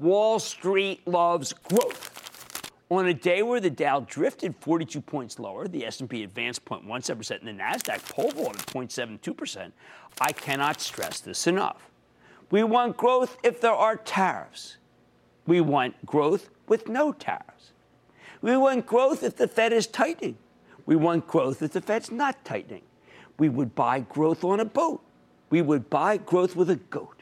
Wall Street loves growth. On a day where the Dow drifted 42 points lower, the S&P advanced 0.17%, and the Nasdaq pole vaulted 0.72%, I cannot stress this enough. We want growth if there are tariffs. We want growth with no tariffs. We want growth if the Fed is tightening. We want growth if the Fed's not tightening. We would buy growth on a boat. We would buy growth with a goat.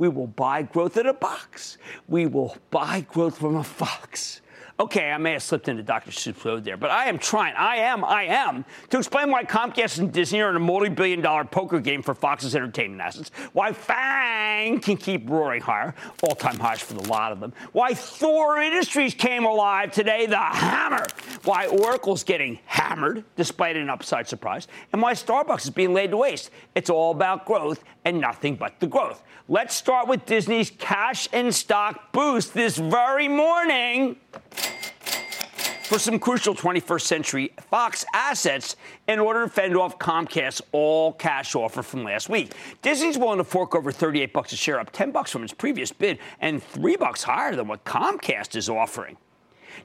We will buy growth in a box. We will buy growth from a fox. Okay, I may have slipped into Dr. Seuss there, but I am trying. I am, I am, to explain why Comcast and Disney are in a multi-billion dollar poker game for Fox's entertainment assets. Why Fang can keep roaring higher, all-time highs for the lot of them. Why Thor Industries came alive today, the hammer. Why Oracle's getting hammered despite an upside surprise, and why Starbucks is being laid to waste. It's all about growth and nothing but the growth. Let's start with Disney's cash and stock boost this very morning for some crucial 21st century Fox assets in order to fend off Comcast's all cash offer from last week. Disney's willing to fork over 38 bucks a share, up 10 bucks from its previous bid, and 3 bucks higher than what Comcast is offering.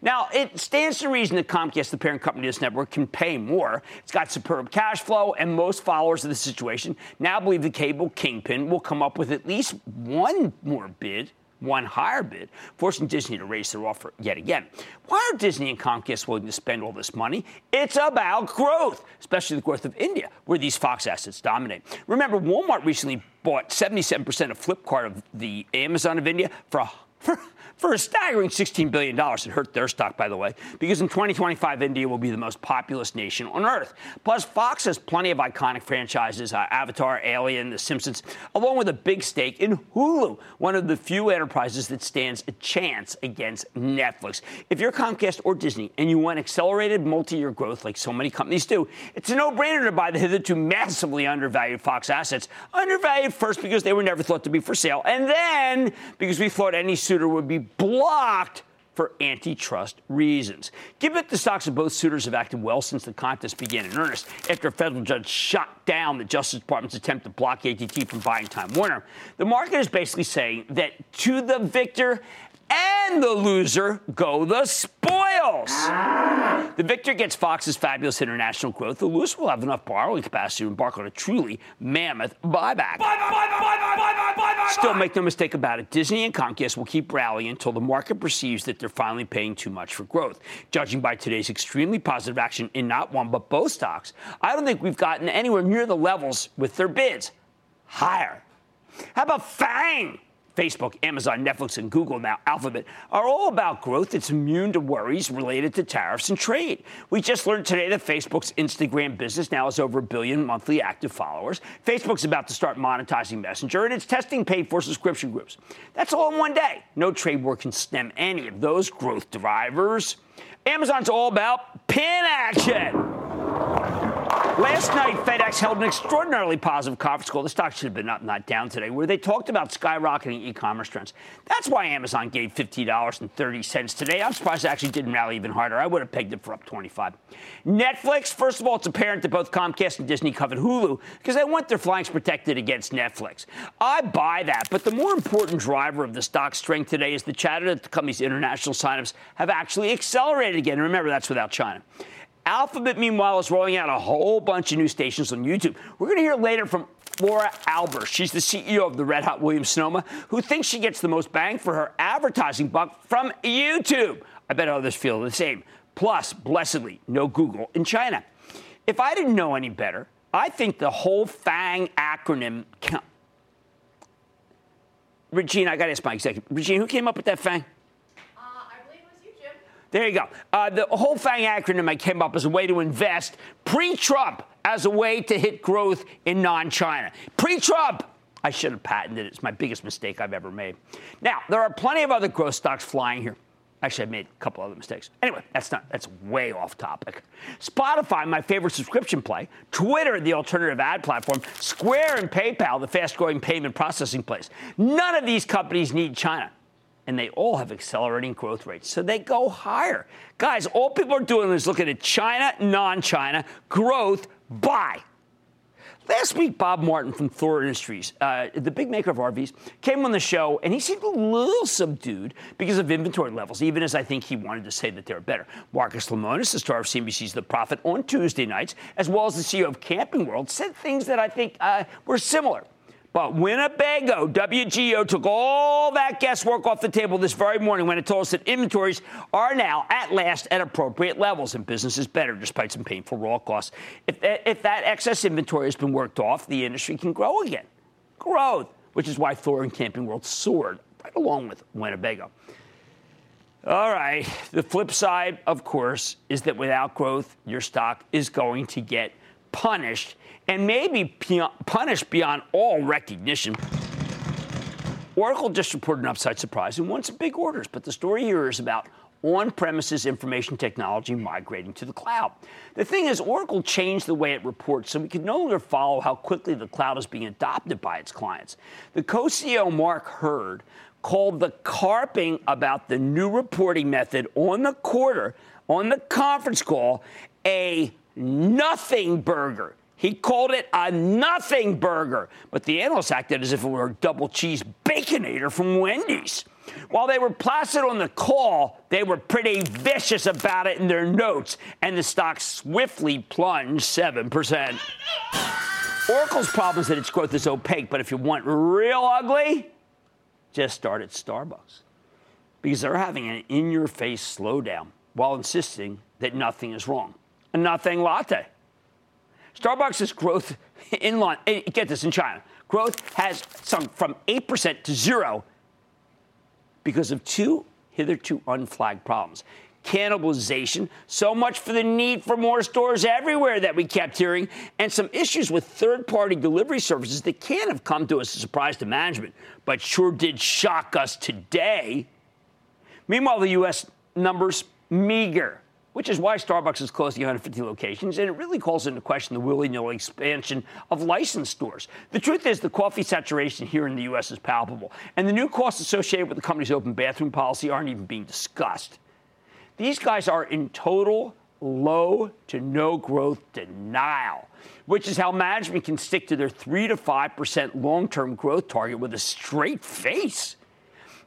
Now, it stands to reason that Comcast, the parent company of this network, can pay more. It's got superb cash flow, and most followers of the situation now believe the cable kingpin will come up with at least one more bid one higher bid, forcing Disney to raise their offer yet again. Why are Disney and Comcast willing to spend all this money? It's about growth, especially the growth of India, where these Fox assets dominate. Remember, Walmart recently bought 77% of Flipkart of the Amazon of India for, for for a staggering $16 billion. It hurt their stock, by the way, because in 2025, India will be the most populous nation on earth. Plus, Fox has plenty of iconic franchises uh, Avatar, Alien, The Simpsons, along with a big stake in Hulu, one of the few enterprises that stands a chance against Netflix. If you're Comcast or Disney and you want accelerated multi year growth like so many companies do, it's a no brainer to buy the hitherto massively undervalued Fox assets. Undervalued first because they were never thought to be for sale, and then because we thought any suitor would be blocked for antitrust reasons. Given that the stocks of both suitors have acted well since the contest began in earnest, after a federal judge shot down the Justice Department's attempt to block AT&T from buying Time Warner, the market is basically saying that to the victor and the loser go the spoils. The victor gets Fox's fabulous international growth. The loser will have enough borrowing capacity to embark on a truly mammoth buyback. Buy, buy, buy, Still, make no mistake about it, Disney and Comcast will keep rallying until the market perceives that they're finally paying too much for growth. Judging by today's extremely positive action in not one but both stocks, I don't think we've gotten anywhere near the levels with their bids. Higher. How about Fang? Facebook, Amazon, Netflix, and Google, now Alphabet, are all about growth that's immune to worries related to tariffs and trade. We just learned today that Facebook's Instagram business now has over a billion monthly active followers. Facebook's about to start monetizing Messenger, and it's testing paid for subscription groups. That's all in one day. No trade war can stem any of those growth drivers. Amazon's all about pin action. Last night, FedEx held an extraordinarily positive conference call. The stock should have been up, not down today, where they talked about skyrocketing e-commerce trends. That's why Amazon gave $50.30 today. I'm surprised it actually didn't rally even harder. I would have pegged it for up 25. Netflix, first of all, it's apparent that both Comcast and Disney covered Hulu because they want their flanks protected against Netflix. I buy that, but the more important driver of the stock strength today is the chatter that the company's international signups have actually accelerated again. Remember, that's without China. Alphabet, meanwhile, is rolling out a whole bunch of new stations on YouTube. We're going to hear later from Laura Albers. She's the CEO of the Red Hot Williams Sonoma, who thinks she gets the most bang for her advertising buck from YouTube. I bet others feel the same. Plus, blessedly, no Google in China. If I didn't know any better, I think the whole FANG acronym. Regina, I got to ask my executive. Regina, who came up with that FANG? There you go. Uh, the whole FANG acronym I came up as a way to invest pre Trump as a way to hit growth in non China. Pre Trump! I should have patented it. It's my biggest mistake I've ever made. Now, there are plenty of other growth stocks flying here. Actually, I made a couple other mistakes. Anyway, that's not that's way off topic. Spotify, my favorite subscription play, Twitter, the alternative ad platform, Square and PayPal, the fast-growing payment processing place. None of these companies need China and they all have accelerating growth rates. So they go higher. Guys, all people are doing is looking at China, non China, growth, buy. Last week, Bob Martin from Thor Industries, uh, the big maker of RVs, came on the show and he seemed a little subdued because of inventory levels, even as I think he wanted to say that they're better. Marcus Lemonis, the star of CNBC's The Profit on Tuesday nights, as well as the CEO of Camping World, said things that I think uh, were similar. But Winnebago, WGO took all that guesswork off the table this very morning when it told us that inventories are now at last at appropriate levels and business is better despite some painful raw costs. If, if that excess inventory has been worked off, the industry can grow again. Growth, which is why Thor and Camping World soared right along with Winnebago. All right. The flip side, of course, is that without growth, your stock is going to get punished and maybe punished beyond all recognition. Oracle just reported an upside surprise and won some big orders, but the story here is about on premises information technology migrating to the cloud. The thing is, Oracle changed the way it reports so we can no longer follow how quickly the cloud is being adopted by its clients. The co CEO Mark Hurd called the carping about the new reporting method on the quarter, on the conference call, a nothing burger. He called it a nothing burger, but the analysts acted as if it were a double cheese baconator from Wendy's. While they were placid on the call, they were pretty vicious about it in their notes, and the stock swiftly plunged 7%. Oracle's problem is that its growth is opaque, but if you want real ugly, just start at Starbucks. Because they're having an in your face slowdown while insisting that nothing is wrong. A nothing latte. Starbucks' growth in line, eh, get this in China, growth has sunk from 8% to zero because of two hitherto unflagged problems. Cannibalization, so much for the need for more stores everywhere that we kept hearing, and some issues with third party delivery services that can't have come to us as a surprise to management, but sure did shock us today. Meanwhile, the U.S. numbers meager which is why Starbucks is closing 150 locations, and it really calls into question the willy nilly expansion of licensed stores. The truth is, the coffee saturation here in the U.S. is palpable, and the new costs associated with the company's open bathroom policy aren't even being discussed. These guys are in total low to no growth denial, which is how management can stick to their 3 to 5% long term growth target with a straight face.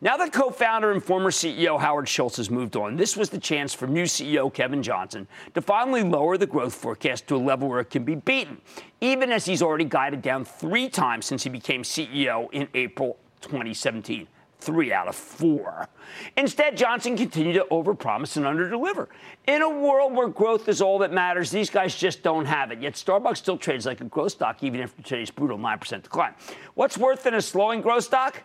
Now that co founder and former CEO Howard Schultz has moved on, this was the chance for new CEO Kevin Johnson to finally lower the growth forecast to a level where it can be beaten, even as he's already guided down three times since he became CEO in April 2017 three out of four. Instead, Johnson continued to overpromise and underdeliver. In a world where growth is all that matters, these guys just don't have it. Yet Starbucks still trades like a growth stock, even after today's brutal 9% decline. What's worth in a slowing growth stock?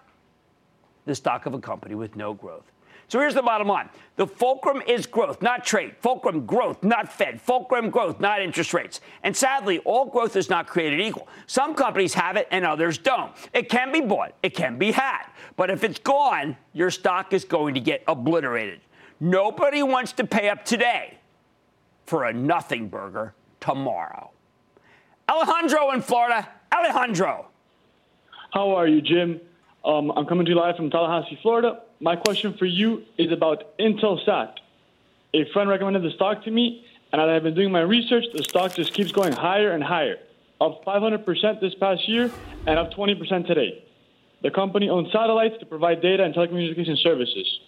The stock of a company with no growth. So here's the bottom line. The fulcrum is growth, not trade. Fulcrum growth, not Fed. Fulcrum growth, not interest rates. And sadly, all growth is not created equal. Some companies have it and others don't. It can be bought, it can be had. But if it's gone, your stock is going to get obliterated. Nobody wants to pay up today for a nothing burger tomorrow. Alejandro in Florida. Alejandro. How are you, Jim? Um, I'm coming to you live from Tallahassee, Florida. My question for you is about Intelsat. A friend recommended the stock to me, and as I've been doing my research, the stock just keeps going higher and higher, up 500% this past year and up 20% today. The company owns satellites to provide data and telecommunication services.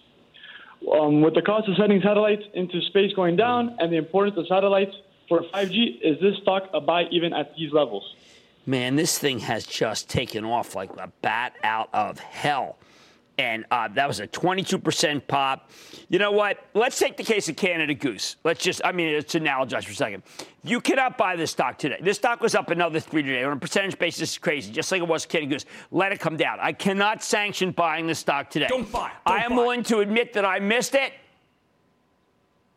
Um, with the cost of sending satellites into space going down and the importance of satellites for 5G, is this stock a buy even at these levels? Man, this thing has just taken off like a bat out of hell and uh, that was a 22% pop. You know what? Let's take the case of Canada Goose. Let's just, I mean, let's analogize for a second. You cannot buy this stock today. This stock was up another three today. On a percentage basis, it's crazy, just like it was Canada Goose. Let it come down. I cannot sanction buying this stock today. Don't buy. Don't I am buy. willing to admit that I missed it.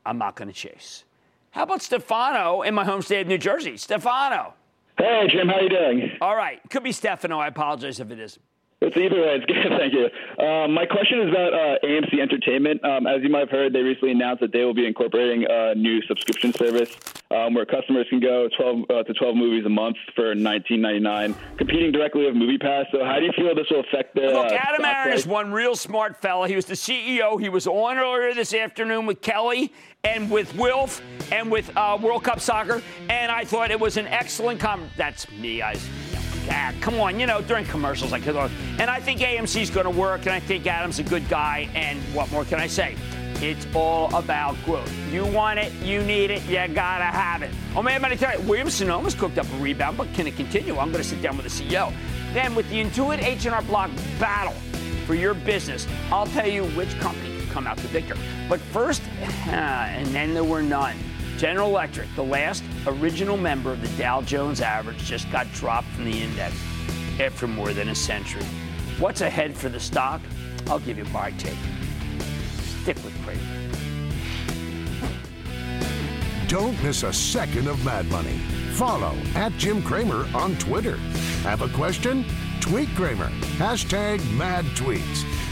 I'm not going to chase. How about Stefano in my home state of New Jersey? Stefano. Hey, Jim, how you doing? All right. Could be Stefano. I apologize if it is. It's either way. It's good. Thank you. Um, my question is about uh, AMC Entertainment. Um, as you might have heard, they recently announced that they will be incorporating a new subscription service um, where customers can go 12 uh, to 12 movies a month for 19.99, competing directly with MoviePass. So, how do you feel this will affect the? Look, uh, Adam Aron is one real smart fella. He was the CEO. He was on earlier this afternoon with Kelly and with Wilf and with uh, World Cup Soccer. And I thought it was an excellent com. That's me. I. Come on, you know, during commercials, I could. And I think AMC's going to work, and I think Adam's a good guy. And what more can I say? It's all about growth. You want it, you need it, you gotta have it. Oh man, but I tell you, Williams Sonoma's cooked up a rebound, but can it continue? I'm gonna sit down with the CEO. Then with the Intuit H&R Block battle for your business, I'll tell you which company come out the victor. But first, and then there were none. General Electric, the last original member of the Dow Jones average, just got dropped from the index after more than a century. What's ahead for the stock? I'll give you my take. Stick with Cramer. Don't miss a second of Mad Money. Follow at Jim Cramer on Twitter. Have a question? Tweet Cramer. Hashtag mad tweets.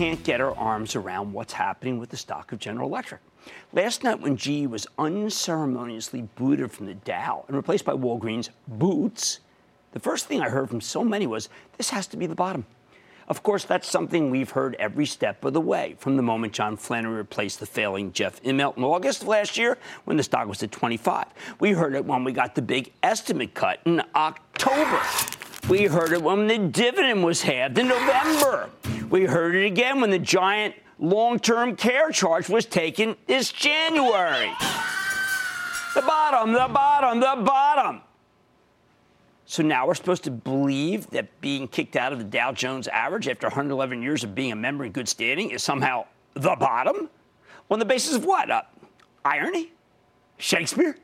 can't get our arms around what's happening with the stock of General Electric. Last night, when GE was unceremoniously booted from the Dow and replaced by Walgreens Boots, the first thing I heard from so many was this has to be the bottom. Of course, that's something we've heard every step of the way from the moment John Flannery replaced the failing Jeff Immelt in August of last year when the stock was at 25. We heard it when we got the big estimate cut in October. We heard it when the dividend was halved in November. We heard it again when the giant long term care charge was taken this January. The bottom, the bottom, the bottom. So now we're supposed to believe that being kicked out of the Dow Jones average after 111 years of being a member in good standing is somehow the bottom? On the basis of what? Uh, irony? Shakespeare?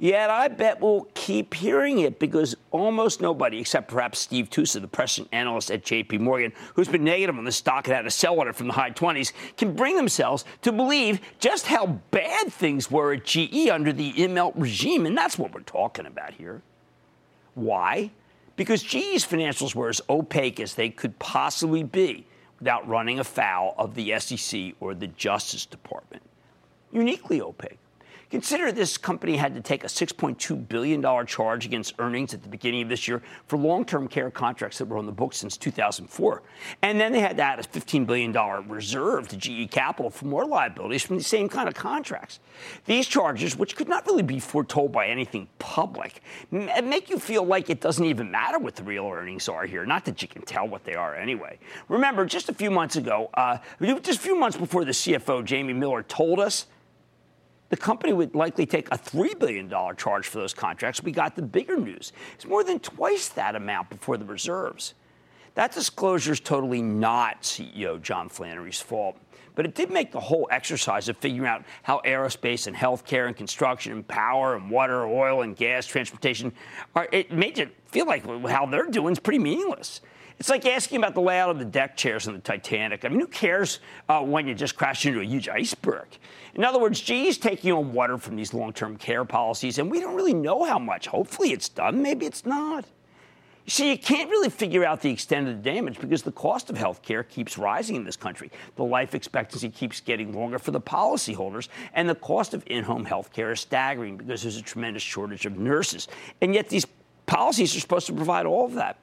Yet I bet we'll keep hearing it because almost nobody, except perhaps Steve Tusa, the president analyst at JP Morgan, who's been negative on the stock and had a sell order from the high 20s, can bring themselves to believe just how bad things were at GE under the Immelt regime. And that's what we're talking about here. Why? Because GE's financials were as opaque as they could possibly be without running afoul of the SEC or the Justice Department. Uniquely opaque. Consider this company had to take a $6.2 billion charge against earnings at the beginning of this year for long term care contracts that were on the books since 2004. And then they had to add a $15 billion reserve to GE Capital for more liabilities from the same kind of contracts. These charges, which could not really be foretold by anything public, make you feel like it doesn't even matter what the real earnings are here. Not that you can tell what they are anyway. Remember, just a few months ago, uh, just a few months before the CFO, Jamie Miller, told us the company would likely take a $3 billion charge for those contracts. We got the bigger news. It's more than twice that amount before the reserves. That disclosure is totally not CEO John Flannery's fault. But it did make the whole exercise of figuring out how aerospace and healthcare and construction and power and water, oil and gas, transportation, are, it made it feel like how they're doing is pretty meaningless. It's like asking about the layout of the deck chairs on the Titanic. I mean, who cares uh, when you just crash into a huge iceberg? In other words, GE's taking on water from these long term care policies, and we don't really know how much. Hopefully it's done, maybe it's not. You see, you can't really figure out the extent of the damage because the cost of health care keeps rising in this country. The life expectancy keeps getting longer for the policyholders, and the cost of in home health care is staggering because there's a tremendous shortage of nurses. And yet, these policies are supposed to provide all of that.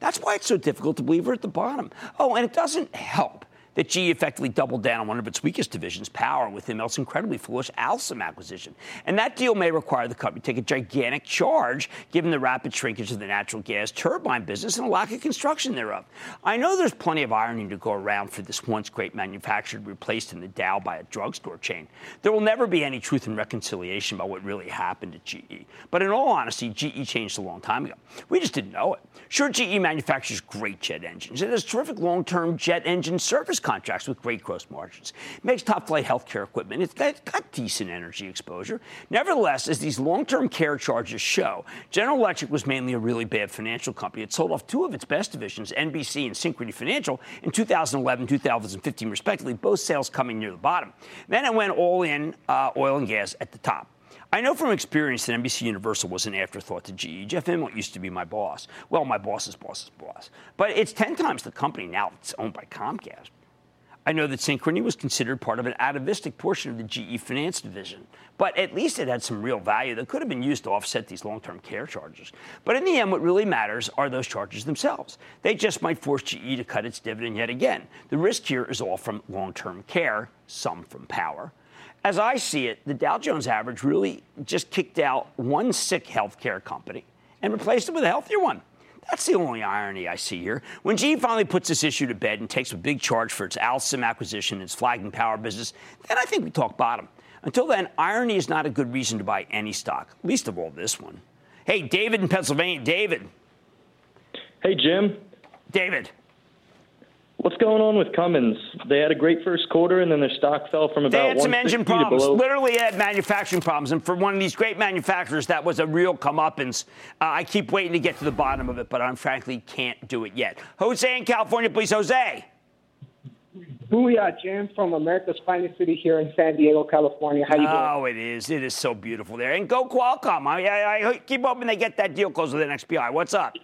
That's why it's so difficult to believe we're at the bottom. Oh, and it doesn't help that GE effectively doubled down on one of its weakest divisions, Power, with Immelt's incredibly foolish Alstom acquisition. And that deal may require the company to take a gigantic charge, given the rapid shrinkage of the natural gas turbine business and a lack of construction thereof. I know there's plenty of irony to go around for this once great manufacturer replaced in the Dow by a drugstore chain. There will never be any truth and reconciliation about what really happened at GE. But in all honesty, GE changed a long time ago. We just didn't know it. Sure, GE manufactures great jet engines. It has terrific long term jet engine service contracts with great gross margins. It makes top flight healthcare equipment. It's got, got decent energy exposure. Nevertheless, as these long term care charges show, General Electric was mainly a really bad financial company. It sold off two of its best divisions, NBC and Synchrony Financial, in 2011 2015, respectively, both sales coming near the bottom. Then it went all in uh, oil and gas at the top. I know from experience that NBC Universal was an afterthought to GE. Jeff Immelt used to be my boss. Well, my boss's boss's boss. But it's 10 times the company now that's owned by Comcast. I know that Synchrony was considered part of an atavistic portion of the GE finance division, but at least it had some real value that could have been used to offset these long term care charges. But in the end, what really matters are those charges themselves. They just might force GE to cut its dividend yet again. The risk here is all from long term care, some from power. As I see it, the Dow Jones average really just kicked out one sick healthcare company and replaced it with a healthier one. That's the only irony I see here. When GE finally puts this issue to bed and takes a big charge for its Alstom acquisition, and its flagging power business, then I think we talk bottom. Until then, irony is not a good reason to buy any stock, least of all this one. Hey, David in Pennsylvania. David. Hey, Jim. David. What's going on with Cummins? They had a great first quarter, and then their stock fell from about. They had some engine problems. Literally had manufacturing problems, and for one of these great manufacturers, that was a real comeuppance. Uh, I keep waiting to get to the bottom of it, but I frankly can't do it yet. Jose in California, please, Jose. Booyah, Jim, from America's finest city here in San Diego, California. How you doing? Oh, it is. It is so beautiful there. And go Qualcomm. I, I, I keep hoping they get that deal closed with NXPI. What's up?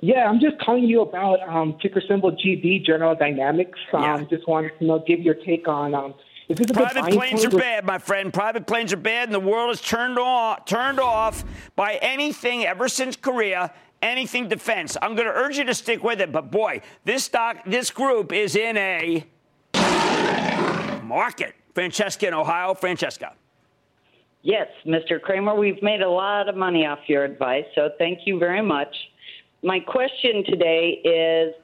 Yeah, I'm just calling you about um, ticker symbol GD, General Dynamics. Um, yeah. Just wanted to know, give your take on. Um, is this a Private planes are bad, my friend. Private planes are bad, and the world is turned off, turned off by anything ever since Korea anything defense. I'm going to urge you to stick with it, but boy, this stock, this group is in a market. Francesca in Ohio. Francesca. Yes, Mr. Cramer, we've made a lot of money off your advice, so thank you very much. My question today is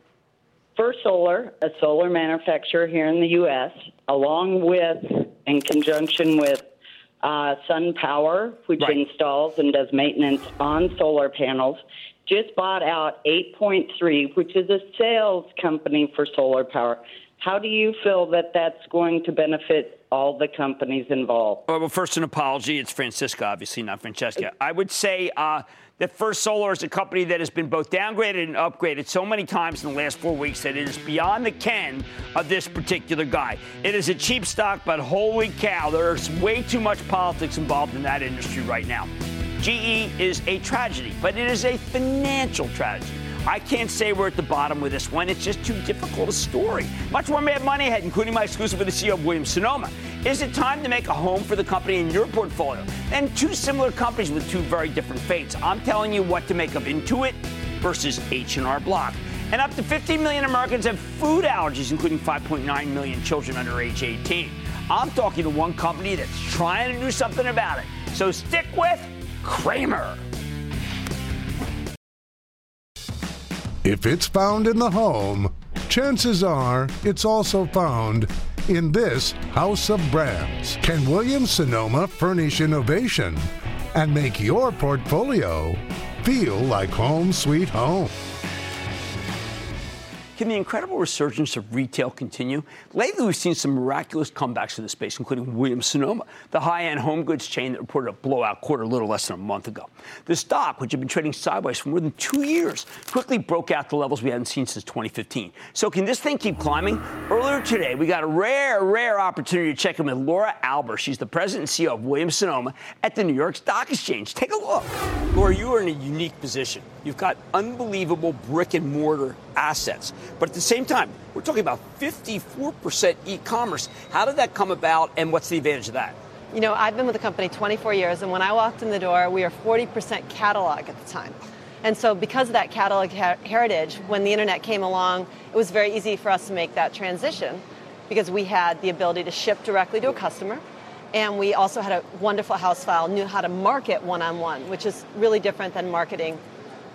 First Solar, a solar manufacturer here in the U.S., along with, in conjunction with uh, SunPower, which right. installs and does maintenance on solar panels, just bought out 8.3, which is a sales company for solar power. How do you feel that that's going to benefit all the companies involved? Well, first, an apology. It's Francisca, obviously, not Francesca. I would say uh, that First Solar is a company that has been both downgraded and upgraded so many times in the last four weeks that it is beyond the ken of this particular guy. It is a cheap stock, but holy cow, there's way too much politics involved in that industry right now. GE is a tragedy, but it is a financial tragedy. I can't say we're at the bottom with this one. It's just too difficult a story. Much more Mad Money ahead, including my exclusive with the CEO of Williams Sonoma. Is it time to make a home for the company in your portfolio? And two similar companies with two very different fates. I'm telling you what to make of Intuit versus H&R Block. And up to 15 million Americans have food allergies, including 5.9 million children under age 18. I'm talking to one company that's trying to do something about it. So stick with Cramer. If it's found in the home, chances are it's also found in this house of brands. Can Williams Sonoma furnish innovation and make your portfolio feel like home sweet home? Can the incredible resurgence of retail continue? Lately, we've seen some miraculous comebacks to the space, including Williams Sonoma, the high-end home goods chain that reported a blowout quarter a little less than a month ago. The stock, which had been trading sideways for more than two years, quickly broke out to levels we hadn't seen since 2015. So can this thing keep climbing? Earlier today, we got a rare, rare opportunity to check in with Laura Alber. She's the president and CEO of Williams Sonoma at the New York Stock Exchange. Take a look. Laura, you are in a unique position. You've got unbelievable brick and mortar assets. But at the same time, we're talking about 54% e commerce. How did that come about, and what's the advantage of that? You know, I've been with the company 24 years, and when I walked in the door, we were 40% catalog at the time. And so, because of that catalog her- heritage, when the internet came along, it was very easy for us to make that transition because we had the ability to ship directly to a customer. And we also had a wonderful house file, knew how to market one on one, which is really different than marketing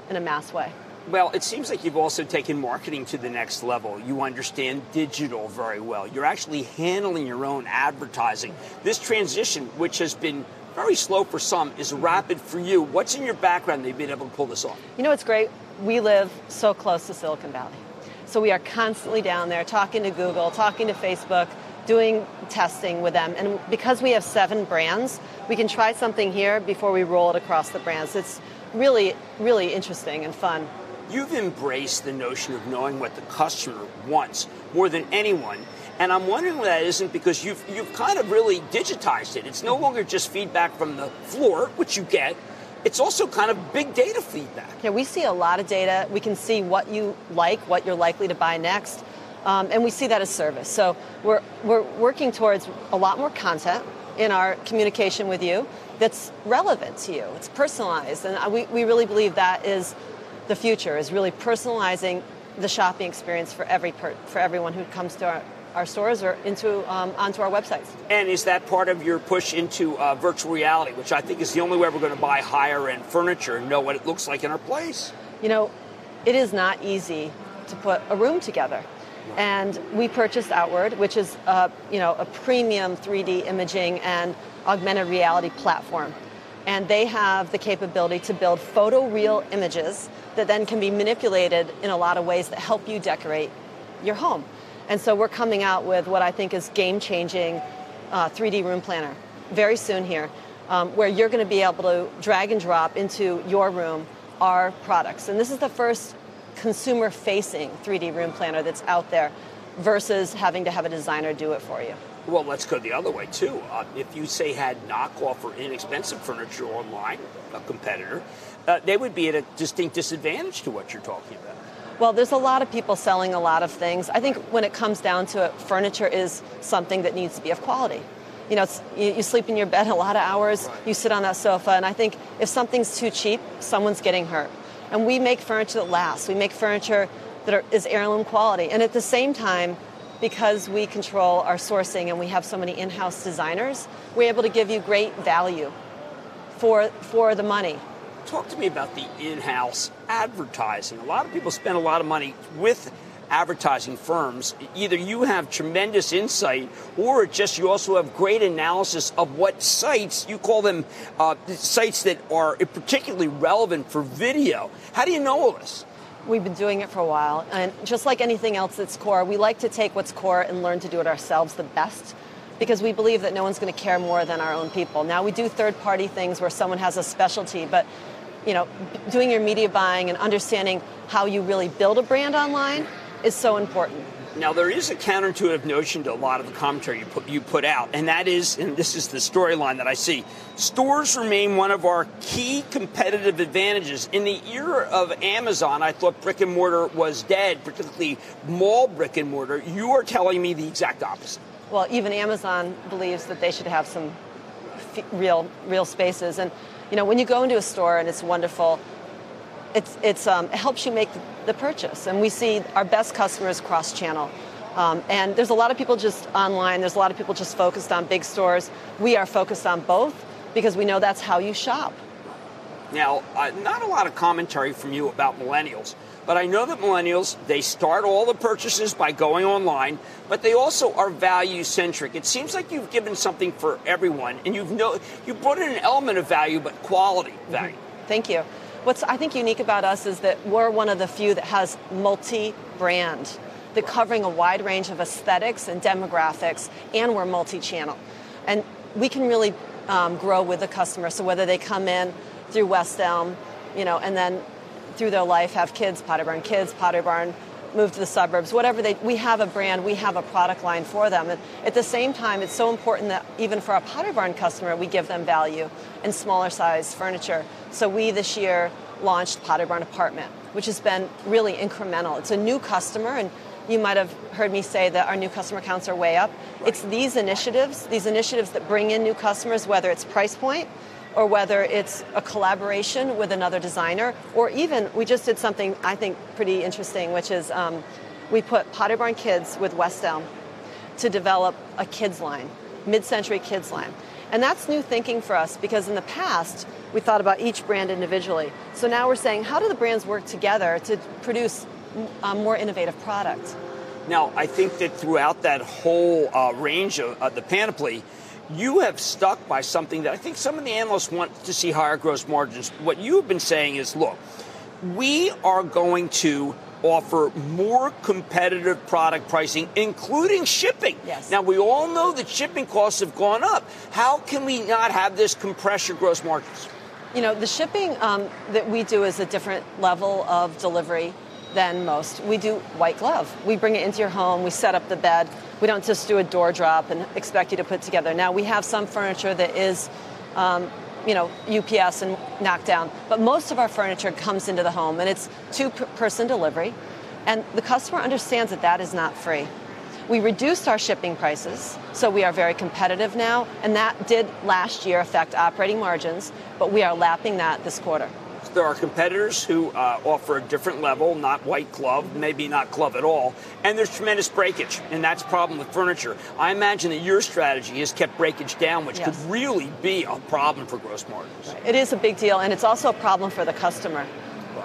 in a mass way. Well, it seems like you've also taken marketing to the next level. You understand digital very well. You're actually handling your own advertising. This transition, which has been very slow for some, is rapid for you. What's in your background that you've been able to pull this off? You know, it's great. We live so close to Silicon Valley. So we are constantly down there talking to Google, talking to Facebook, doing testing with them. And because we have seven brands, we can try something here before we roll it across the brands. It's really, really interesting and fun. You've embraced the notion of knowing what the customer wants more than anyone. And I'm wondering why that isn't because you've, you've kind of really digitized it. It's no longer just feedback from the floor, which you get, it's also kind of big data feedback. Yeah, we see a lot of data. We can see what you like, what you're likely to buy next. Um, and we see that as service. So we're, we're working towards a lot more content in our communication with you that's relevant to you. It's personalized. And we, we really believe that is the future, is really personalizing the shopping experience for, every per, for everyone who comes to our, our stores or into um, onto our websites. And is that part of your push into uh, virtual reality, which I think is the only way we're going to buy higher end furniture and know what it looks like in our place? You know, it is not easy to put a room together. And we purchased Outward, which is a, you know, a premium 3D imaging and augmented reality platform. And they have the capability to build photoreal images that then can be manipulated in a lot of ways that help you decorate your home. And so we're coming out with what I think is game changing uh, 3D room planner very soon here, um, where you're going to be able to drag and drop into your room our products. And this is the first consumer facing 3D room planner that's out there versus having to have a designer do it for you. Well, let's go the other way too. Uh, if you say had knockoff or inexpensive furniture online, a competitor, uh, they would be at a distinct disadvantage to what you're talking about. Well, there's a lot of people selling a lot of things. I think when it comes down to it, furniture is something that needs to be of quality. You know, you, you, sleep in your bed a lot of hours, you sit on that sofa, and I think if something's too cheap, someone's getting hurt. And we make furniture that lasts. We make furniture that are, is heirloom quality. And at the same time, because we control our sourcing and we have so many in-house designers, we're able to give you great value for, for the money. Talk to me about the in-house advertising. A lot of people spend a lot of money with advertising firms. Either you have tremendous insight or just you also have great analysis of what sites, you call them uh, sites that are particularly relevant for video. How do you know all this? We've been doing it for a while, and just like anything else that's core, we like to take what's core and learn to do it ourselves the best because we believe that no one's going to care more than our own people. Now, we do third party things where someone has a specialty, but you know, doing your media buying and understanding how you really build a brand online is so important. Now, there is a counterintuitive notion to a lot of the commentary you put, you put out, and that is, and this is the storyline that I see stores remain one of our key competitive advantages. In the era of Amazon, I thought brick and mortar was dead, particularly mall brick and mortar. You are telling me the exact opposite. Well, even Amazon believes that they should have some f- real, real spaces. And, you know, when you go into a store and it's wonderful, it's, it's, um, it helps you make the purchase. And we see our best customers cross channel. Um, and there's a lot of people just online, there's a lot of people just focused on big stores. We are focused on both because we know that's how you shop. Now, uh, not a lot of commentary from you about millennials, but I know that millennials, they start all the purchases by going online, but they also are value centric. It seems like you've given something for everyone, and you've no, you brought in an element of value, but quality value. Mm-hmm. Thank you. What's I think unique about us is that we're one of the few that has multi-brand, that covering a wide range of aesthetics and demographics, and we're multi-channel, and we can really um, grow with the customer. So whether they come in through West Elm, you know, and then through their life have kids, Pottery Barn kids, Pottery Barn move to the suburbs, whatever they, we have a brand, we have a product line for them. And at the same time, it's so important that even for our Pottery Barn customer, we give them value in smaller size furniture. So we this year launched Pottery Barn Apartment, which has been really incremental. It's a new customer, and you might have heard me say that our new customer counts are way up. It's these initiatives, these initiatives that bring in new customers, whether it's price point, or whether it's a collaboration with another designer, or even we just did something I think pretty interesting, which is um, we put Pottery Barn Kids with West Elm to develop a kids line, mid-century kids line. And that's new thinking for us because in the past, we thought about each brand individually. So now we're saying, how do the brands work together to produce a more innovative product? Now, I think that throughout that whole uh, range of uh, the panoply, you have stuck by something that I think some of the analysts want to see higher gross margins. What you have been saying is, look, we are going to offer more competitive product pricing, including shipping. Yes. Now, we all know that shipping costs have gone up. How can we not have this compress your gross margins? You know, the shipping um, that we do is a different level of delivery than most. We do white glove. We bring it into your home, we set up the bed. We don't just do a door drop and expect you to put together. Now, we have some furniture that is um, you know, UPS and knockdown. But most of our furniture comes into the home and it's two person delivery. And the customer understands that that is not free. We reduced our shipping prices, so we are very competitive now, and that did last year affect operating margins, but we are lapping that this quarter. There are competitors who uh, offer a different level, not white glove, maybe not glove at all, and there's tremendous breakage, and that's a problem with furniture. I imagine that your strategy has kept breakage down, which yes. could really be a problem for gross margins. It is a big deal, and it's also a problem for the customer.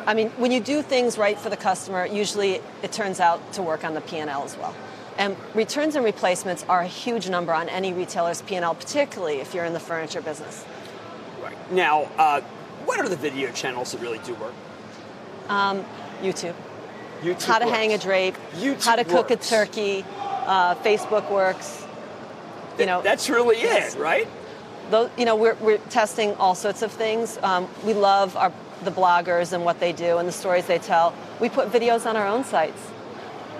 I mean, when you do things right for the customer, usually it turns out to work on the P&L as well. And returns and replacements are a huge number on any retailer's P&L, particularly if you're in the furniture business. Right. Now, uh, what are the video channels that really do work? Um, YouTube. YouTube. How to works. hang a drape. YouTube how to cook works. a turkey. Uh, Facebook works. You know, that's really yes. it, right? Those, you know, we're, we're testing all sorts of things. Um, we love our the bloggers and what they do and the stories they tell. We put videos on our own sites.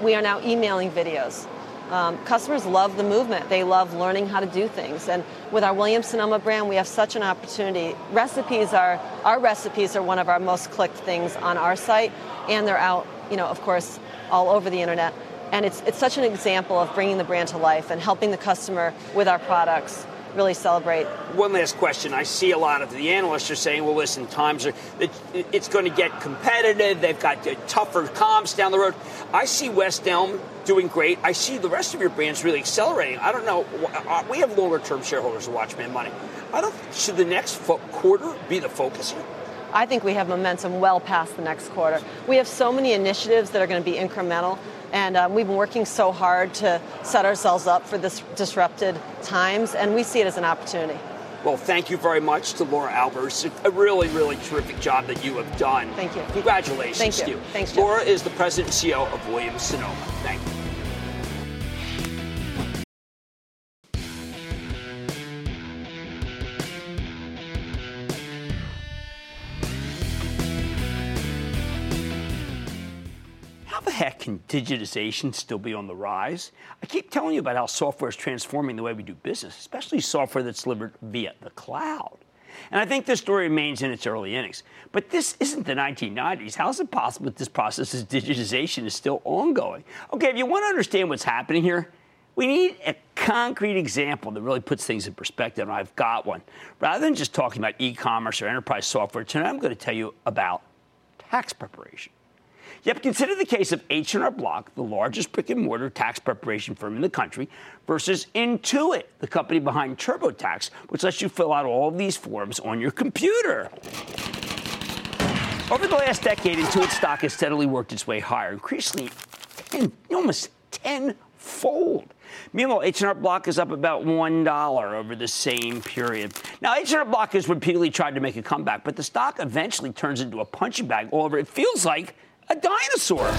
We are now emailing videos. Um, customers love the movement. They love learning how to do things. And with our Williams Sonoma brand, we have such an opportunity. Recipes are our recipes are one of our most clicked things on our site, and they're out, you know, of course, all over the internet. And it's it's such an example of bringing the brand to life and helping the customer with our products really celebrate. One last question. I see a lot of the analysts are saying, well, listen, times are, it's going to get competitive. They've got tougher comps down the road. I see West Elm doing great. I see the rest of your brands really accelerating. I don't know. Uh, we have longer term shareholders who watch Mad Money. I don't, should the next fo- quarter be the focus here? I think we have momentum well past the next quarter. We have so many initiatives that are going to be incremental. And um, we've been working so hard to set ourselves up for this disrupted times, and we see it as an opportunity. Well, thank you very much to Laura Albers. A really, really terrific job that you have done. Thank you. Congratulations thank you. to you. Thanks, Jeff. Laura is the president and CEO of Williams Sonoma. Thank you. Heck can digitization still be on the rise? I keep telling you about how software is transforming the way we do business, especially software that's delivered via the cloud. And I think this story remains in its early innings. But this isn't the 1990s. How is it possible that this process of digitization is still ongoing? Okay, if you want to understand what's happening here, we need a concrete example that really puts things in perspective, and I've got one. Rather than just talking about e commerce or enterprise software, tonight I'm going to tell you about tax preparation. Yet consider the case of H&R Block, the largest brick and mortar tax preparation firm in the country, versus Intuit, the company behind TurboTax, which lets you fill out all of these forms on your computer. Over the last decade, Intuit stock has steadily worked its way higher, increasingly almost tenfold. Meanwhile, H&R Block is up about $1 over the same period. Now, H&R Block has repeatedly tried to make a comeback, but the stock eventually turns into a punching bag all over. It feels like a dinosaur.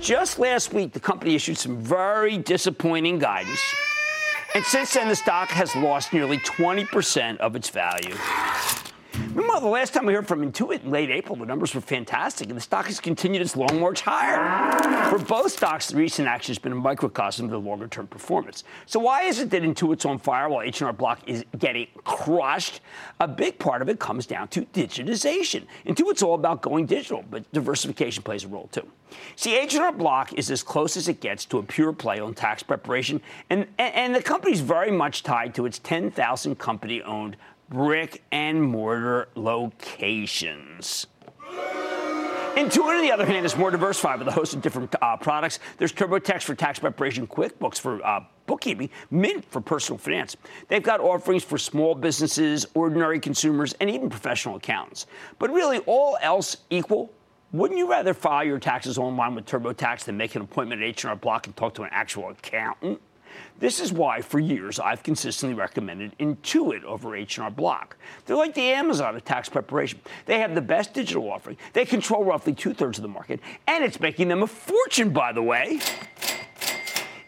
Just last week, the company issued some very disappointing guidance. And since then, the stock has lost nearly 20% of its value. Meanwhile, the last time we heard from Intuit in late April, the numbers were fantastic, and the stock has continued its long march higher. For both stocks, the recent action has been a microcosm of the longer-term performance. So why is it that Intuit's on fire while H&R Block is getting crushed? A big part of it comes down to digitization. Intuit's all about going digital, but diversification plays a role too. See, H&R Block is as close as it gets to a pure play on tax preparation, and, and, and the company's very much tied to its 10,000 company-owned brick and mortar locations. Intuit, on the other hand, is more diversified with a host of different uh, products. There's TurboTax for tax preparation, QuickBooks for uh, bookkeeping, Mint for personal finance. They've got offerings for small businesses, ordinary consumers, and even professional accountants. But really, all else equal, wouldn't you rather file your taxes online with TurboTax than make an appointment at H&R Block and talk to an actual accountant? This is why, for years, I've consistently recommended Intuit over H&R Block. They're like the Amazon of tax preparation. They have the best digital offering. They control roughly two-thirds of the market, and it's making them a fortune, by the way.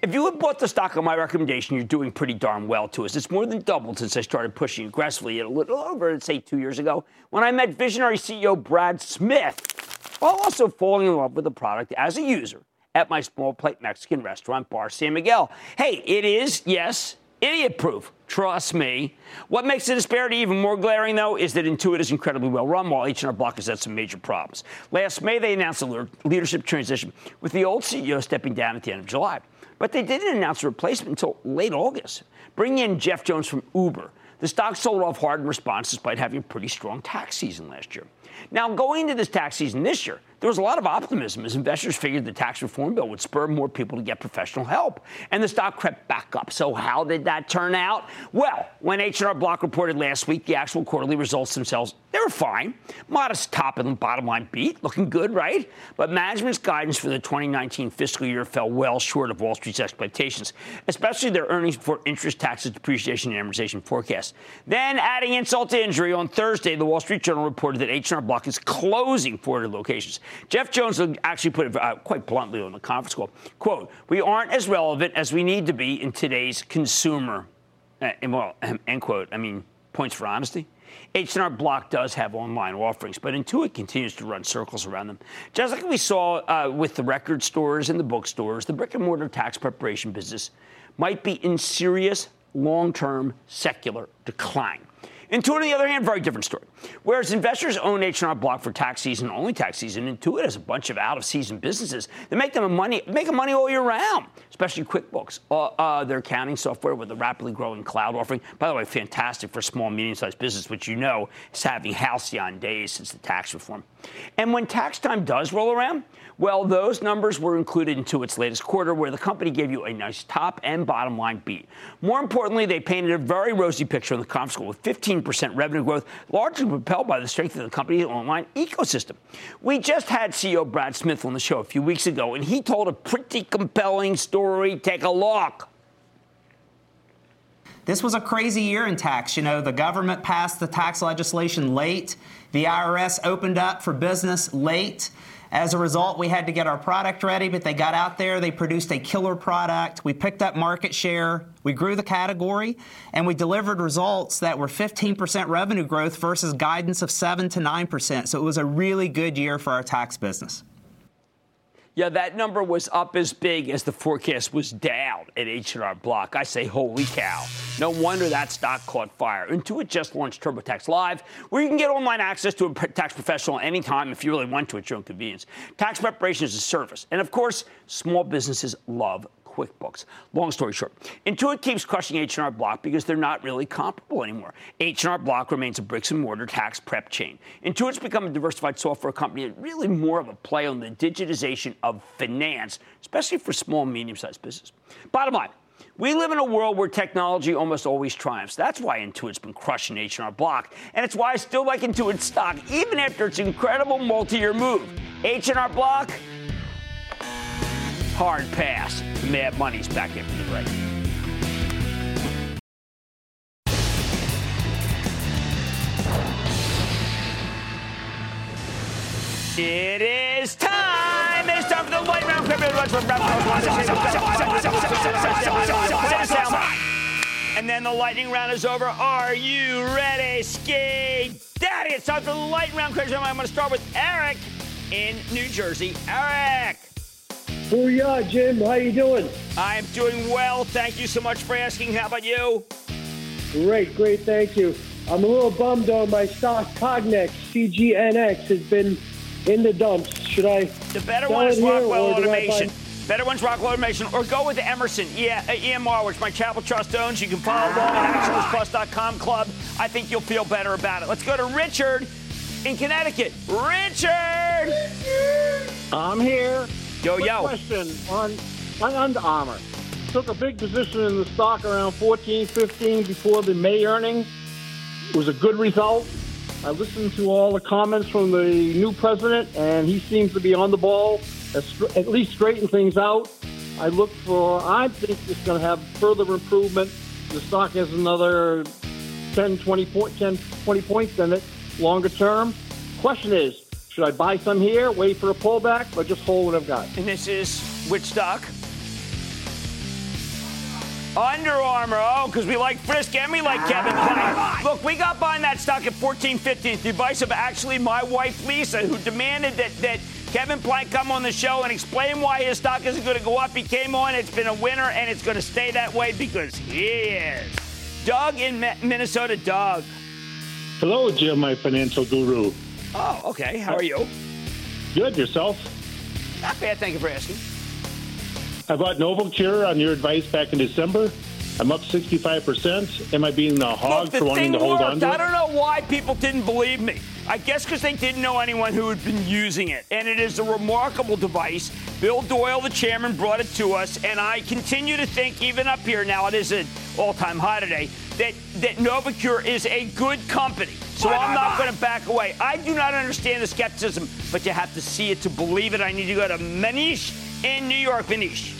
If you had bought the stock on my recommendation, you're doing pretty darn well to us. It's more than doubled since I started pushing aggressively a little over, say, two years ago when I met visionary CEO Brad Smith, while also falling in love with the product as a user at my small plate Mexican restaurant, Bar San Miguel. Hey, it is, yes, idiot proof. Trust me. What makes the disparity even more glaring, though, is that Intuit is incredibly well run, while H&R Block has had some major problems. Last May, they announced a leadership transition, with the old CEO stepping down at the end of July. But they didn't announce a replacement until late August, bringing in Jeff Jones from Uber. The stock sold off hard in response, despite having a pretty strong tax season last year. Now, going into this tax season this year, there was a lot of optimism as investors figured the tax reform bill would spur more people to get professional help, and the stock crept back up. So how did that turn out? Well, when H&R Block reported last week, the actual quarterly results themselves, they were fine. Modest top and bottom line beat, looking good, right? But management's guidance for the 2019 fiscal year fell well short of Wall Street's expectations, especially their earnings before interest, taxes, depreciation, and amortization forecast. Then, adding insult to injury, on Thursday, the Wall Street Journal reported that H&R Block is closing 400 locations. Jeff Jones actually put it uh, quite bluntly on the conference call. Quote, we aren't as relevant as we need to be in today's consumer. Uh, and well, end quote. I mean, points for honesty. H&R Block does have online offerings, but Intuit continues to run circles around them. Just like we saw uh, with the record stores and the bookstores, the brick and mortar tax preparation business might be in serious long-term secular decline. Intuit, on the other hand, very different story. Whereas investors own H&R Block for tax season, only tax season, Intuit has a bunch of out-of-season businesses that make them money, make them money all year round, especially QuickBooks, uh, uh, their accounting software with a rapidly growing cloud offering. By the way, fantastic for small, medium-sized business, which you know is having halcyon days since the tax reform. And when tax time does roll around, well, those numbers were included into its latest quarter, where the company gave you a nice top and bottom line beat. More importantly, they painted a very rosy picture in the conference call with 15% revenue growth, largely propelled by the strength of the company's online ecosystem. We just had CEO Brad Smith on the show a few weeks ago, and he told a pretty compelling story. Take a look. This was a crazy year in tax. You know, the government passed the tax legislation late. The IRS opened up for business late. As a result, we had to get our product ready, but they got out there, they produced a killer product. We picked up market share, we grew the category, and we delivered results that were 15% revenue growth versus guidance of 7 to 9%. So it was a really good year for our tax business. Yeah, that number was up as big as the forecast was down at H&R Block. I say, holy cow. No wonder that stock caught fire. Intuit just launched TurboTax Live, where you can get online access to a tax professional anytime if you really want to at your own convenience. Tax preparation is a service. And of course, small businesses love QuickBooks. Long story short, Intuit keeps crushing H&R Block because they're not really comparable anymore. H&R Block remains a bricks and mortar tax prep chain. Intuit's become a diversified software company and really more of a play on the digitization of finance, especially for small and medium-sized business. Bottom line, we live in a world where technology almost always triumphs. That's why Intuit's been crushing H&R Block, and it's why I still like Intuit stock even after its incredible multi-year move. H&R Block hard pass. Mad Money's back after the break. It is time. It's time for the white round. And then the lightning round is over. Are you ready, Ski Daddy? It's time for the lightning round. I'm going to start with Eric in New Jersey. Eric. Booyah, Jim. How are you doing? I'm doing well. Thank you so much for asking. How about you? Great, great. Thank you. I'm a little bummed on my stock Cognex CGNX has been in the dumps. Should I? The better one is Rockwell Automation. Better one's Rockwell Automation, or go with Emerson yeah, uh, EMR, which my Charitable Trust owns. You can follow along at ActionAlertsPlus.com club. I think you'll feel better about it. Let's go to Richard in Connecticut. Richard! I'm here. Yo, Quick yo. question on, on Under Armour. Took a big position in the stock around 14, 15 before the May earnings. It was a good result. I listened to all the comments from the new president, and he seems to be on the ball, at least straighten things out. I look for, I think it's going to have further improvement. The stock has another 10, 20, point, 10, 20 points in it longer term. Question is, should I buy some here, wait for a pullback, or just hold what I've got? And this is which stock? Under Armour. Oh, because we like Frisk and we like Kevin Plank. Look, we got buying that stock at 14.50 at the advice of actually my wife Lisa, who demanded that that Kevin Plank come on the show and explain why his stock isn't going to go up. He came on. It's been a winner, and it's going to stay that way because he is. Doug in Minnesota. Doug. Hello, Jim, my financial guru. Oh, okay. How are you? Good. Yourself? Not bad. Thank you for asking. I bought Novocure on your advice back in December. I'm up 65%. Am I being a hog Look, for wanting to hold worked. on to I don't know why people didn't believe me. I guess because they didn't know anyone who had been using it. And it is a remarkable device. Bill Doyle, the chairman, brought it to us. And I continue to think, even up here now, it is an all time high today, that, that Novocure is a good company. So I'm not going to back away. I do not understand the skepticism, but you have to see it to believe it. I need to go to Manish in New York. Manish.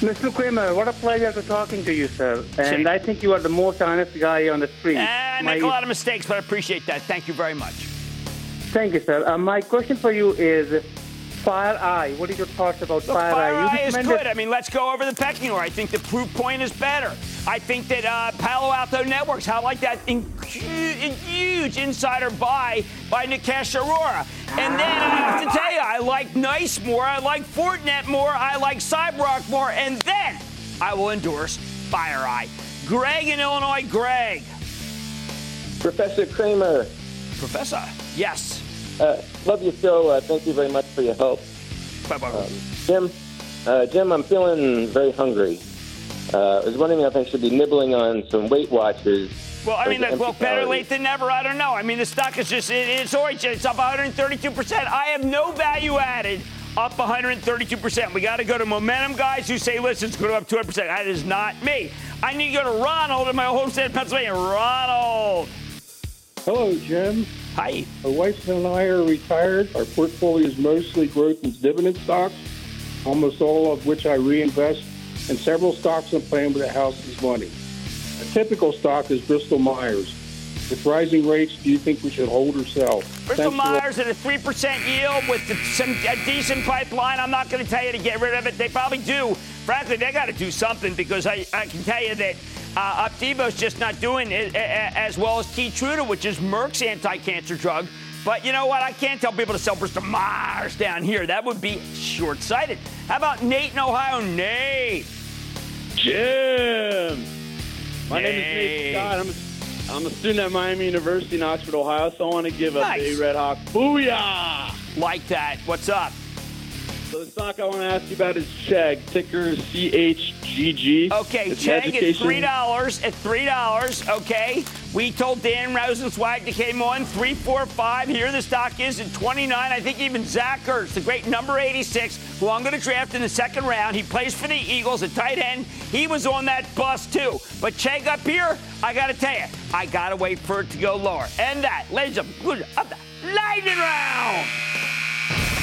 Mr. Cramer, what a pleasure to talking to you, sir. And I think you are the most honest guy on the street. I make a lot of mistakes, but I appreciate that. Thank you very much. Thank you, sir. Uh, my question for you is FireEye. What are your thoughts about Look, Fire, FireEye? Eye is good. I mean, let's go over the pecking order. I think the Proofpoint is better. I think that uh, Palo Alto Networks, how I like that in, in huge insider buy by Nikesh Arora. And then I have to tell you, I like Nice more, I like Fortinet more, I like CyberArk more, and then I will endorse FireEye. Greg in Illinois, Greg. Professor Cramer. Professor, yes. Uh, love your show. Uh, thank you very much for your help. Bye-bye. Um, Jim, uh, Jim, I'm feeling very hungry. Uh, I was wondering if I should be nibbling on some Weight Watchers. Well, I mean, Like like, well, better calories. late than never. I don't know. I mean, the stock is just, it, it's orange. It's up 132%. I have no value added up 132%. We got to go to momentum guys who say, listen, it's going to go up 200%. That is not me. I need to go to Ronald in my home state of Pennsylvania. Ronald. Hello, Jim. Hi. My wife and I are retired. Our portfolio is mostly growth and dividend stocks, almost all of which I reinvest, and several stocks I'm playing with the house's money. A typical stock is Bristol Myers. With rising rates, do you think we should hold or sell? Bristol Thanks Myers at a 3% yield with some a decent pipeline. I'm not going to tell you to get rid of it. They probably do. Frankly, they got to do something because I, I can tell you that uh, Opdivo's just not doing it a- a- as well as Keytruda, which is Merck's anti-cancer drug. But you know what? I can't tell people to sell Bristol Myers down here. That would be short-sighted. How about Nate in Ohio? Nate. Jim. My name is Nate. Nate Scott. I'm a, I'm a student at Miami University in Oxford, Ohio, so I want to give a Nice. Bay Red Hawk booyah. Like that. What's up? So the stock I want to ask you about is Chegg, ticker CHGG. Okay, It's an Chegg at three dollars. At three dollars, okay. We told Dan Rosensweig that came on three, four, five. Here the stock is at 29. I think even Zach Ertz, the great number 86, who I'm going to draft in the second round. He plays for the Eagles at tight end. He was on that bus too. But Chegg up here, I got to tell you, I got to wait for it to go lower. And that, ladies and gentlemen, of the lightning round.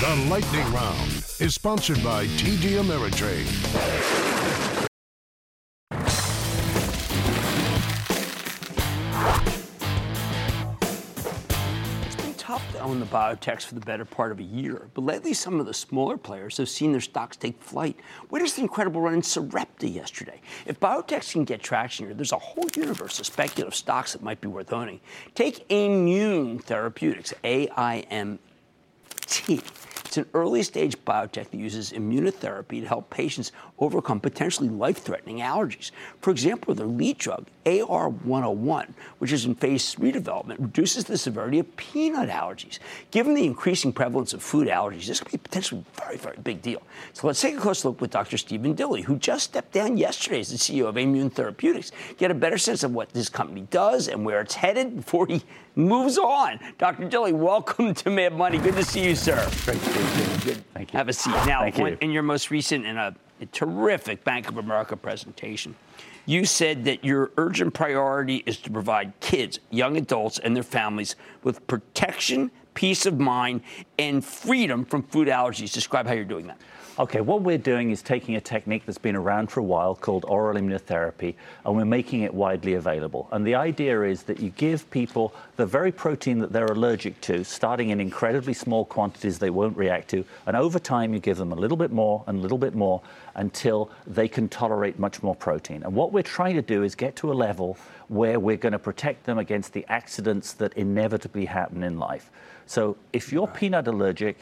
The Lightning Round is sponsored by TD Ameritrade. It's been tough to own the biotechs for the better part of a year, but lately some of the smaller players have seen their stocks take flight. Witness the incredible run in Sarepta yesterday. If biotechs can get traction here, there's a whole universe of speculative stocks that might be worth owning. Take Aimmune Therapeutics, A-I-M T. It's an early stage biotech that uses immunotherapy to help patients overcome potentially life threatening allergies. For example, their lead drug, AR101, which is in phase three development, reduces the severity of peanut allergies. Given the increasing prevalence of food allergies, this could be potentially a very, very big deal. So let's take a close look with Dr. Stephen Dilly, who just stepped down yesterday as the CEO of Aimmune Therapeutics, get a better sense of what this company does and where it's headed before he moves on. Dr. Dilly, welcome to Mad Money. Good to see you, sir. To be. Good. Thank you. Have a seat. Now, Thank you. in your most recent and a, a terrific Bank of America presentation, you said that your urgent priority is to provide kids, young adults, and their families with protection, peace of mind, and freedom from food allergies. Describe how you're doing that. Okay, what we're doing is taking a technique that's been around for a while called oral immunotherapy, and we're making it widely available. And the idea is that you give people the very protein that they're allergic to, starting in incredibly small quantities they won't react to, and over time you give them a little bit more and a little bit more until they can tolerate much more protein. And what we're trying to do is get to a level where we're going to protect them against the accidents that inevitably happen in life. So if you're peanut allergic,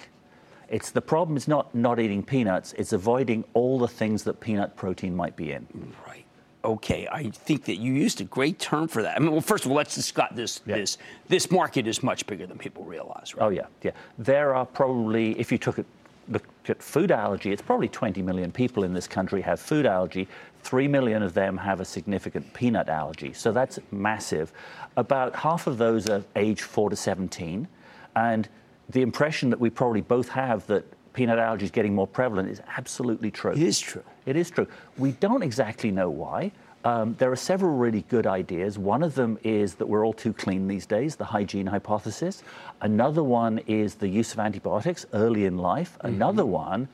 it's the problem is not not eating peanuts, it's avoiding all the things that peanut protein might be in. Right. Okay, I think that you used a great term for that. I mean, well, first of all, let's discuss this. This this market is much bigger than people realize, right? Oh yeah, yeah. There are probably, if you took it look at food allergy, it's probably 20 million people in this country have food allergy. Three million of them have a significant peanut allergy, so that's massive. About half of those are age four to 17, and the impression that we probably both have that peanut allergy is getting more prevalent is absolutely true. It is true. It is true. We don't exactly know why. Um, there are several really good ideas. One of them is that we're all too clean these days, the hygiene hypothesis. Another one is the use of antibiotics early in life. Another one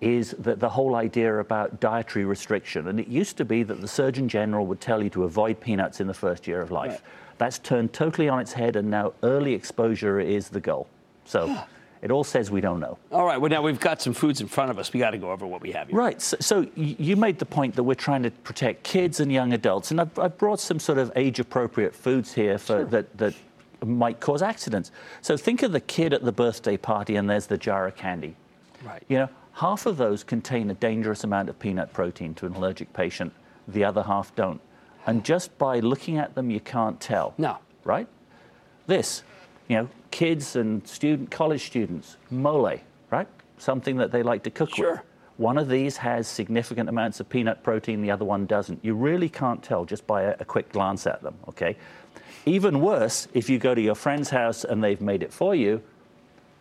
is that the whole idea about dietary restriction. And it used to be that the Surgeon General would tell you to avoid peanuts in the first year of life. That's turned totally on its head, and now early exposure is the goal. So it all says we don't know. All right. Well, now we've got some foods in front of us. We got to go over what we have here. Right. So, so you made the point that we're trying to protect kids and young adults, and I've, I've brought some sort of age-appropriate foods here for that that might cause accidents. So think of the kid at the birthday party, and there's the jar of candy. Right. You know, half of those contain a dangerous amount of peanut protein to an allergic patient. The other half don't. And just by looking at them, you can't tell. No. Right? This, you know, kids and student college students, mole, right? Something that they like to cook Sure. with. One of these has significant amounts of peanut protein, the other one doesn't. You really can't tell just by a, a quick glance at them, okay? Even worse, if you go to your friend's house and they've made it for you,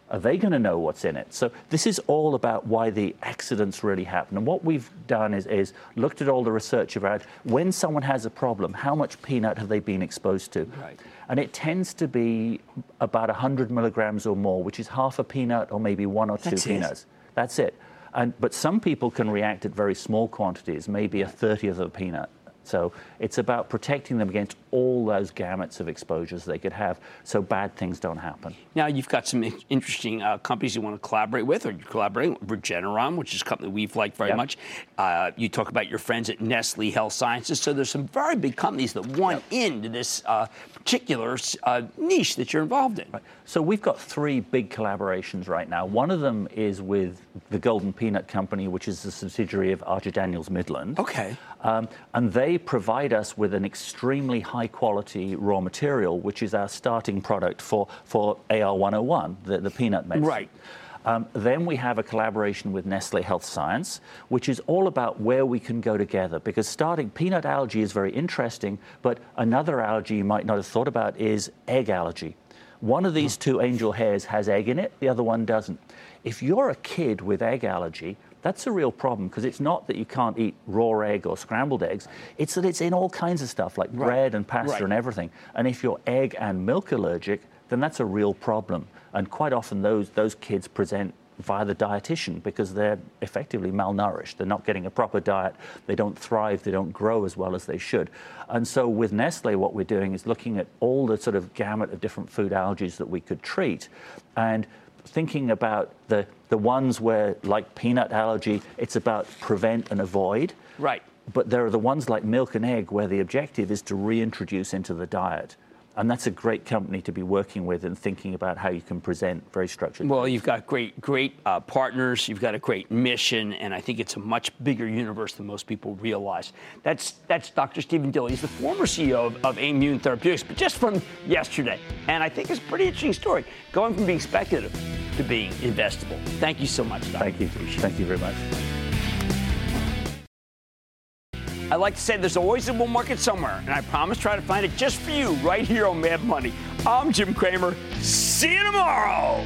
are they going to know what's in it? So this is all about why the accidents really happen. And what we've done is, is looked at all the research about when someone has a problem, how much peanut have they been exposed to? Right. And it tends to be about 100 milligrams or more, which is half a peanut or maybe one or two That's it? peanuts. That's it. And, but some people can react at very small quantities, maybe a 30th of a peanut. So it's about protecting them against all those gamuts of exposures they could have so bad things don't happen. Now you've got some interesting uh, companies you want to collaborate with, or you're collaborating with Regeneron, which is a company we've liked very Yep. much. Uh, you talk about your friends at Nestle Health Sciences. So there's some very big companies that want into this uh, particular uh, niche that you're involved in. So we've got three big collaborations right now. One of them is with the Golden Peanut Company, which is a subsidiary of Archer Daniels Midland. Okay. Um, and they provide us with an extremely high quality raw material, which is our starting product for, for AR101, the, the peanut medicine. Right. Um, then we have a collaboration with Nestle Health Science, which is all about where we can go together. Because starting peanut allergy is very interesting, but another allergy you might not have thought about is egg allergy. One of these two angel hairs has egg in it, the other one doesn't. If you're a kid with egg allergy, that's a real problem because it's not that you can't eat raw egg or scrambled eggs, it's that it's in all kinds of stuff like bread and pasta Right. and everything. And if you're egg and milk allergic, then that's a real problem. And quite often those, those kids present via the dietitian because they're effectively malnourished. They're not getting a proper diet. They don't thrive. They don't grow as well as they should. And so with Nestle, what we're doing is looking at all the sort of gamut of different food allergies that we could treat and thinking about the, the ones where, like peanut allergy, it's about prevent and avoid. Right. But there are the ones like milk and egg where the objective is to reintroduce into the diet. And that's a great company to be working with and thinking about how you can present very structured. Well, you've got great, great uh, partners. You've got a great mission, and I think it's a much bigger universe than most people realize. That's that's Dr. Stephen Dilly. He's the former CEO of, of Aimmune Therapeutics, but just from yesterday. And I think it's a pretty interesting story, going from being speculative to being investable. Thank you so much, Dr. Thank you. Thank you very much. I like to say there's always a bull market somewhere, and I promise try to find it just for you right here on Mad Money. I'm Jim Cramer. See you tomorrow.